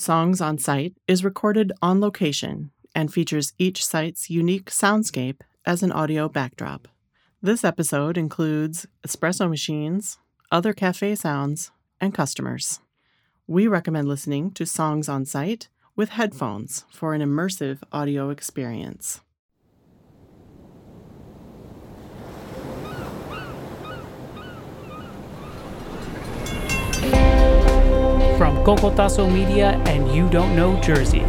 Songs on Site is recorded on location and features each site's unique soundscape as an audio backdrop. This episode includes espresso machines, other cafe sounds, and customers. We recommend listening to Songs on Site with headphones for an immersive audio experience. From Cocotazo Media and You Don't Know Jersey.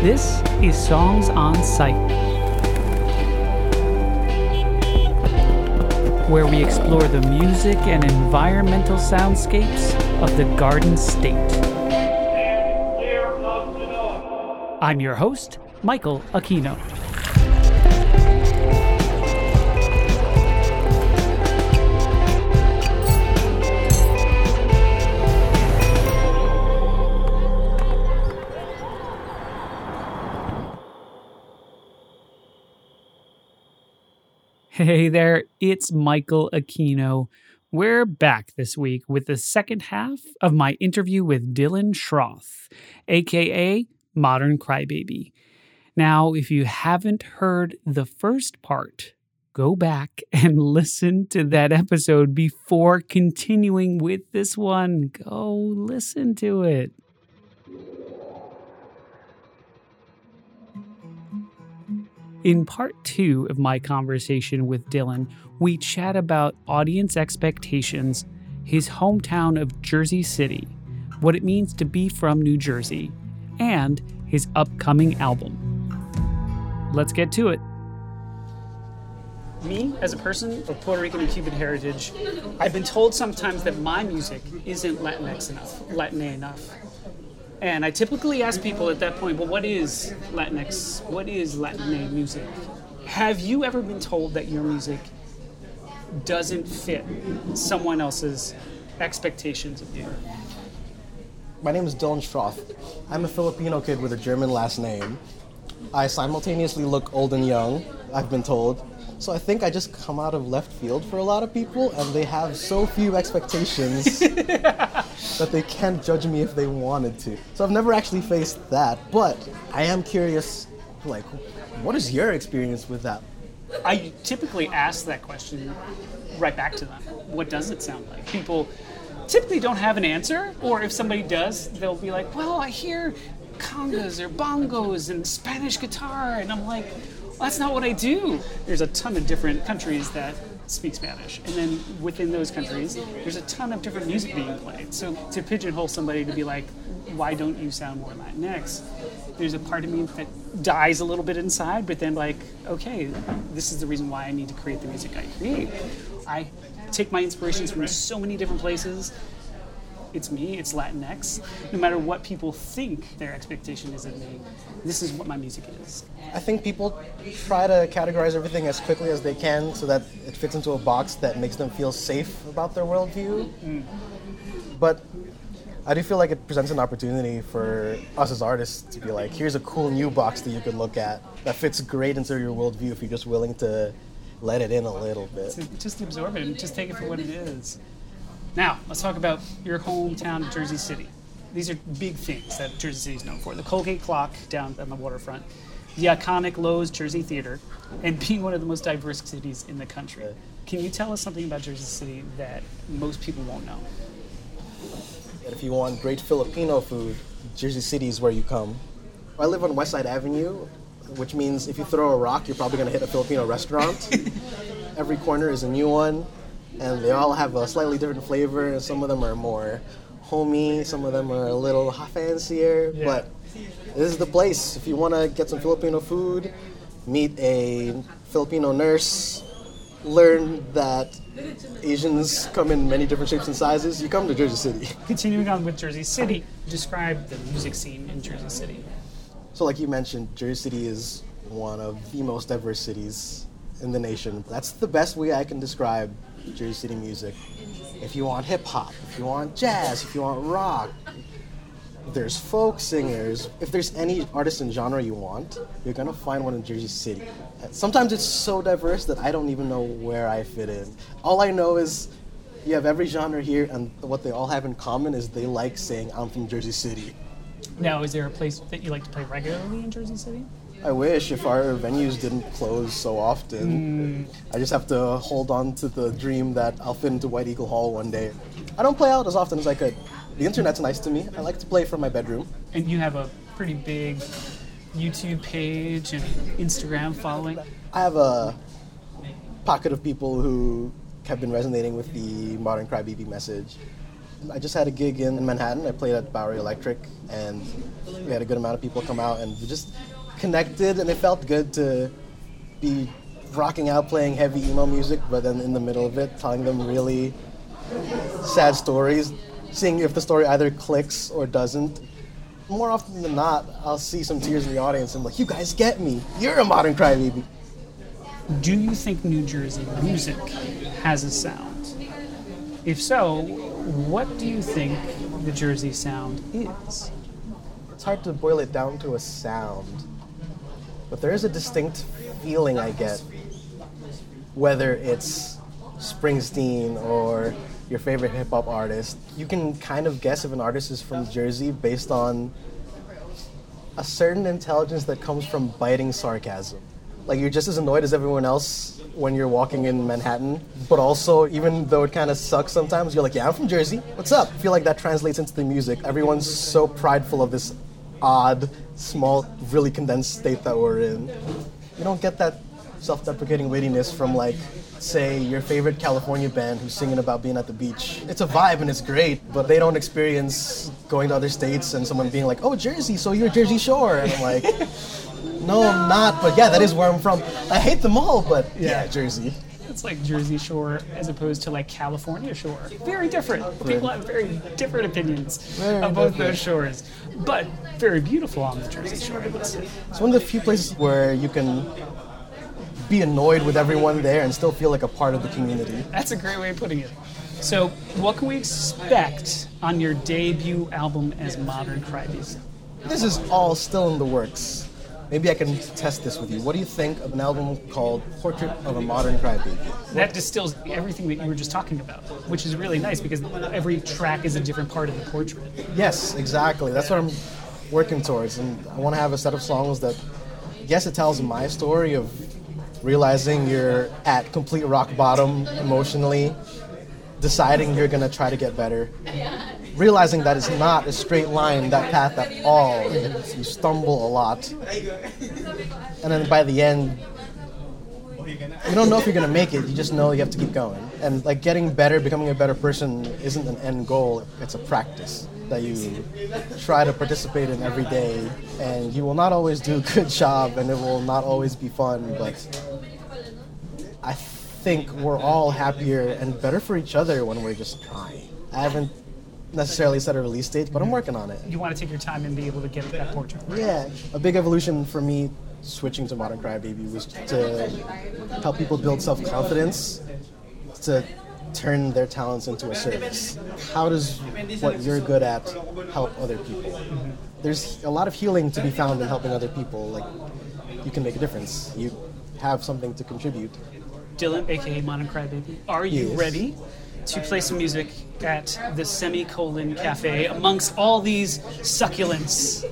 This is Songs on Site, where we explore the music and environmental soundscapes of the Garden State. I'm your host, Michael Aquino. Hey there, it's Michael Aquino. We're back this week with the second half of my interview with Dylan Schroth, aka Modern Crybaby. Now, if you haven't heard the first part, go back and listen to that episode before continuing with this one. Go listen to it. In part two of my conversation with Dylan, we chat about audience expectations, his hometown of Jersey City, what it means to be from New Jersey, and his upcoming album. Let's get to it. Me, as a person of Puerto Rican and Cuban heritage, I've been told sometimes that my music isn't Latinx enough, Latin enough. And I typically ask people at that point, well, what is Latinx? What is Latin music? Have you ever been told that your music doesn't fit someone else's expectations of you? My name is Dylan Schroth. I'm a Filipino kid with a German last name. I simultaneously look old and young, I've been told. So I think I just come out of left field for a lot of people, and they have so few expectations that they can't judge me if they wanted to. So I've never actually faced that, but I am curious, like, what is your experience with that? I typically ask that question right back to them. What does it sound like? People typically don't have an answer, or if somebody does, they'll be like, well, I hear congas or bongos and Spanish guitar, and I'm like, well, that's not what I do. There's a ton of different countries that speak Spanish, and then within those countries, there's a ton of different music being played. So to pigeonhole somebody to be like, why don't you sound more Latinx? There's a part of me that dies a little bit inside, but then like, okay, this is the reason why I need to create the music I create. I take my inspirations from so many different places it's me, it's Latinx. No matter what people think their expectation is of me, this is what my music is. I think people try to categorize everything as quickly as they can so that it fits into a box that makes them feel safe about their worldview. Mm. But I do feel like it presents an opportunity for us as artists to be like, here's a cool new box that you could look at that fits great into your worldview if you're just willing to let it in a little bit. Just absorb it and just take it for what it is. Now, let's talk about your hometown, Jersey City. These are big things that Jersey City is known for. The Colgate Clock down on the waterfront, the iconic Loew's Jersey Theater, and being one of the most diverse cities in the country. Can you tell us something about Jersey City that most people won't know? If you want great Filipino food, Jersey City is where you come. I live on West Side Avenue, which means if you throw a rock, you're probably going to hit a Filipino restaurant. Every corner is a new one and they all have a slightly different flavor. And some of them are more homey, some of them are a little fancier. Yeah. But this is the place if you want to get some Filipino food, meet a Filipino nurse, learn that Asians come in many different shapes and sizes. You come to Jersey City. Continuing on with Jersey City, describe the music scene in Jersey City. So, like you mentioned, Jersey City is one of the most diverse cities in the nation. That's the best way I can describe Jersey City music. If you want hip hop, if you want jazz, if you want rock, there's folk singers. If there's any artist and genre you want, you're gonna find one in Jersey City. Sometimes it's so diverse that I don't even know where I fit in. All I know is You have every genre here, and what they all have in common is they like saying, I'm from Jersey City. Now, is there a place that you like to play regularly in Jersey City? I wish if our venues didn't close so often. Hmm. I just have to hold on to the dream that I'll fit into White Eagle Hall one day. I don't play out as often as I could. The internet's nice to me. I like to play from my bedroom. And you have a pretty big YouTube page and Instagram following. I have a pocket of people who have been resonating with the modern crybaby message. I just had a gig in Manhattan. I played at Bowery Electric, and we had a good amount of people come out, and we just connected, and it felt good to be rocking out playing heavy emo music, but then in the middle of it, telling them really sad stories, seeing if the story either clicks or doesn't. More often than not, I'll see some tears in the audience, and I'm like, "You guys get me. You're a modern crybaby." Do you think New Jersey music has a sound? If so, what do you think the Jersey sound is? It's hard to boil it down to a sound, but there is a distinct feeling I get, whether it's Springsteen or your favorite hip hop artist. You can kind of guess if an artist is from Jersey based on a certain intelligence that comes from biting sarcasm. Like you're just as annoyed as everyone else when you're walking in Manhattan, but also even though it kind of sucks sometimes, you're like, yeah, I'm from Jersey. What's up? I feel like that translates into the music. Everyone's so prideful of this odd, small, really condensed state that we're in. You don't get that self-deprecating wittiness from like say your favorite California band who's singing about being at the beach. It's a vibe and it's great, but they don't experience going to other states and someone being like, "Oh, Jersey, so you're Jersey Shore." And I'm like, "No, I'm not, but yeah, that is where I'm from. I hate them all, but yeah, Yeah. Jersey." It's like Jersey Shore as opposed to like California Shore. Very different. People have very different opinions of both those shores, but very beautiful on the Jersey Shore. I would say. It's one of the few places where you can be annoyed with everyone there and still feel like a part of the community. That's a great way of putting it. So, what can we expect on your debut album as Modern Crybaby? This is all still in the works. Maybe I can test this with you. What do you think of an album called Portrait of a Modern Crybaby? That distills everything that you were just talking about, which is really nice because every track is a different part of the portrait. Yes, exactly. That's what I'm working towards. And I want to have a set of songs that, yes, it tells my story of realizing you're at complete rock bottom emotionally, deciding you're going to try to get better, realizing that it's not a straight line, that path at all. You stumble a lot. And then by the end, you don't know if you're gonna make it. You just know you have to keep going. And like getting better, becoming a better person isn't an end goal. It's a practice that you try to participate in every day. And you will not always do a good job, and it will not always be fun. But I think we're all happier and better for each other when we're just trying. I haven't necessarily set a release date, but I'm mm-hmm. working on it. You want to take your time and be able to get that portrait. Yeah, a big evolution for me switching to Modern Crybaby was to help people build self confidence, to turn their talents into a service. How does what you're good at help other people? Mm-hmm. There's a lot of healing to be found in helping other people. Like, you can make a difference. You have something to contribute. Dylan, aka Modern Crybaby, are you Yes. ready to play some music at the Semicolon Cafe amongst all these succulents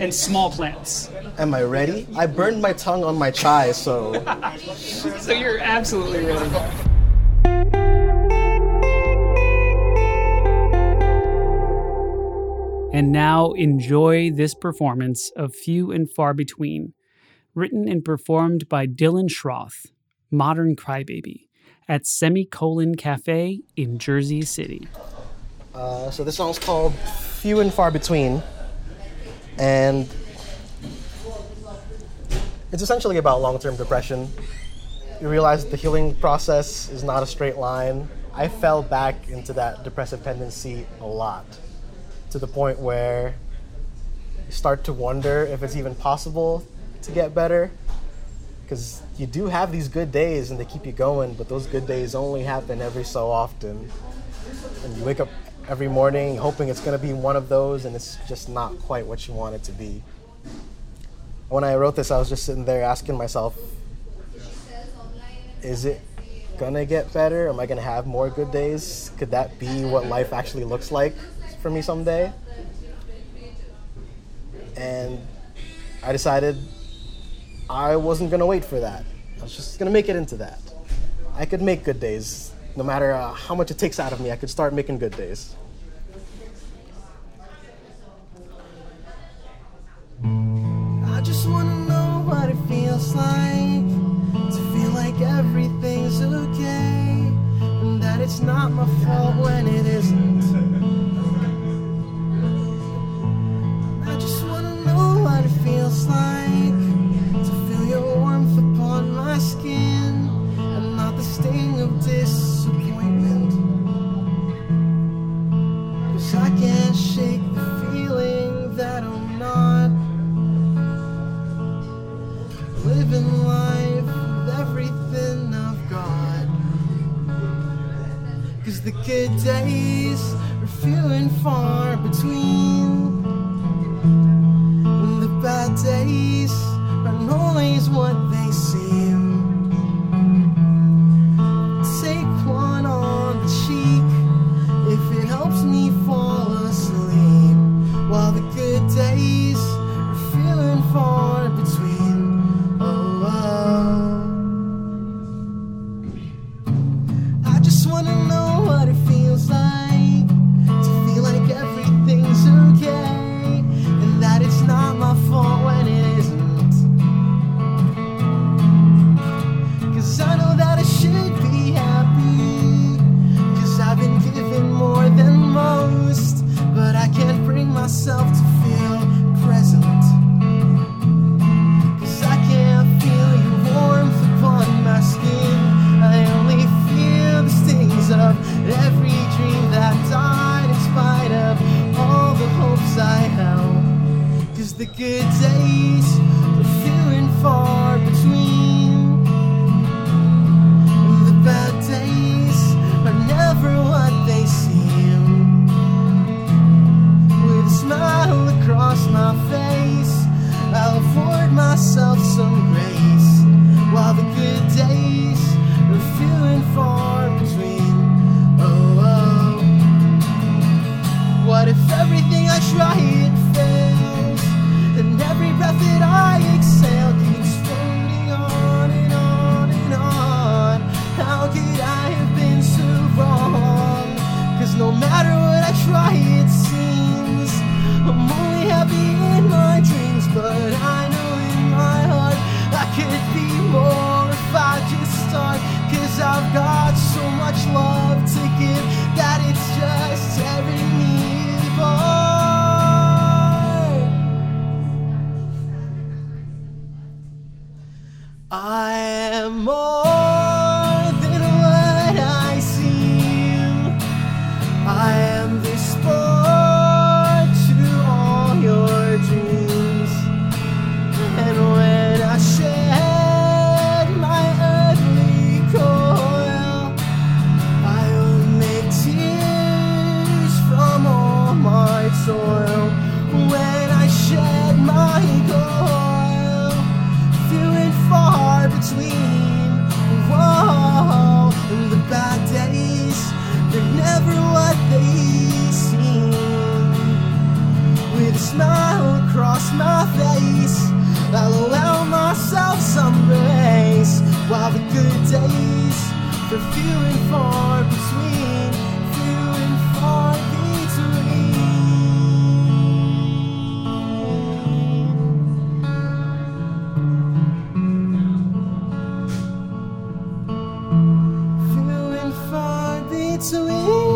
and small plants? Am I ready? I burned my tongue on my chai, so So you're absolutely ready. And now enjoy this performance of Few and Far Between, written and performed by Dylan Schroth, Modern Crybaby, at Semicolon Cafe in Jersey City. Uh, so this song's called Few and Far Between. And it's essentially about long term depression. You realize the healing process is not a straight line. I fell back into that depressive tendency a lot to the point where you start to wonder if it's even possible to get better because you do have these good days and they keep you going, but those good days only happen every so often. And you wake up every morning hoping it's going to be one of those, and it's just not quite what you want it to be. When I wrote this, I was just sitting there asking myself, is it going to get better? Am I going to have more good days? Could that be what life actually looks like for me someday? And I decided I wasn't going to wait for that. I was just going to make it into that. I could make good days. No matter uh, how much it takes out of me, I could start making good days. The good days are few and far between. And the bad days aren't always what they seem. Take one on the cheek if it helps me fall asleep. While the good days are few and far between. Oh, oh. I just wanna know. the good days. I am more. sweet. it's so.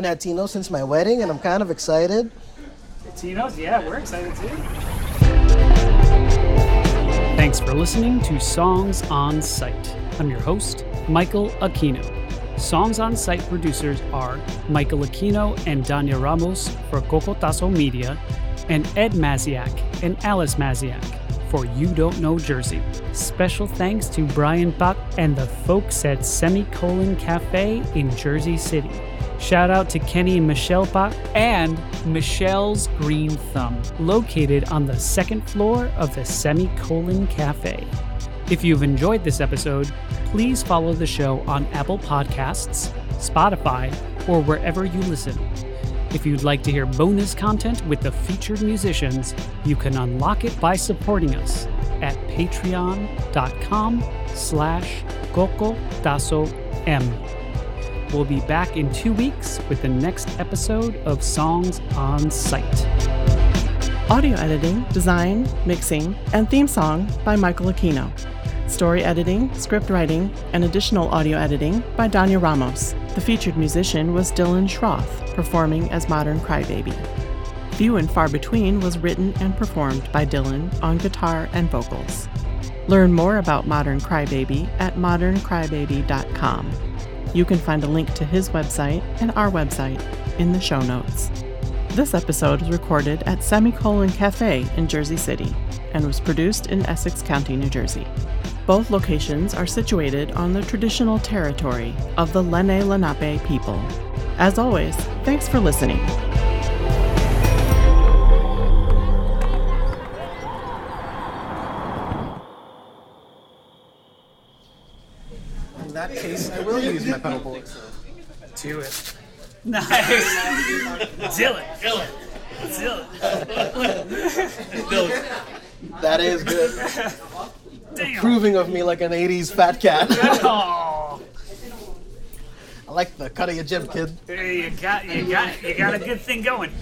Haven't had oh Tino since my wedding, and I'm kind of excited. Tino's, yeah, we're excited too. Thanks for listening to Songs on Site. I'm your host, Michael Aquino. Songs on Site producers are Michael Aquino and Dania Ramos for Cocotazo Media, and Ed Magdziak and Alice Magdziak for You Don't Know Jersey. Special thanks to Brian Pak and the folks at Semicolon Cafe in Jersey City. Shout out to Kenny and Michelle Pak and Michelle's Green Thumb, located on the second floor of the Semicolon Cafe. If you've enjoyed this episode, please follow the show on Apple Podcasts, Spotify, or wherever you listen. If you'd like to hear bonus content with the featured musicians, you can unlock it by supporting us at patreon.com slash M. We'll be back in two weeks with the next episode of Songs on Site. Audio editing, design, mixing, and theme song by Michael Aquino. Story editing, script writing, and additional audio editing by Dania Ramos. The featured musician was Dylan Schroth, performing as Modern Crybaby. Few and Far Between was written and performed by Dylan on guitar and vocals. Learn more about Modern Crybaby at moderncrybaby.com. You can find a link to his website and our website in the show notes. This episode was recorded at Semicolon Cafe in Jersey City and was produced in Essex County, New Jersey. Both locations are situated on the traditional territory of the Leni Lenape people. As always, thanks for listening. That case, I will use my pedal board. Do it. Nice. Dylan. Dylan. Dylan. That is good. Damn. Proving of me like an 80s fat cat. Oh, I like the cut of your jib, kid. hey, you got, you got, you got a good thing going.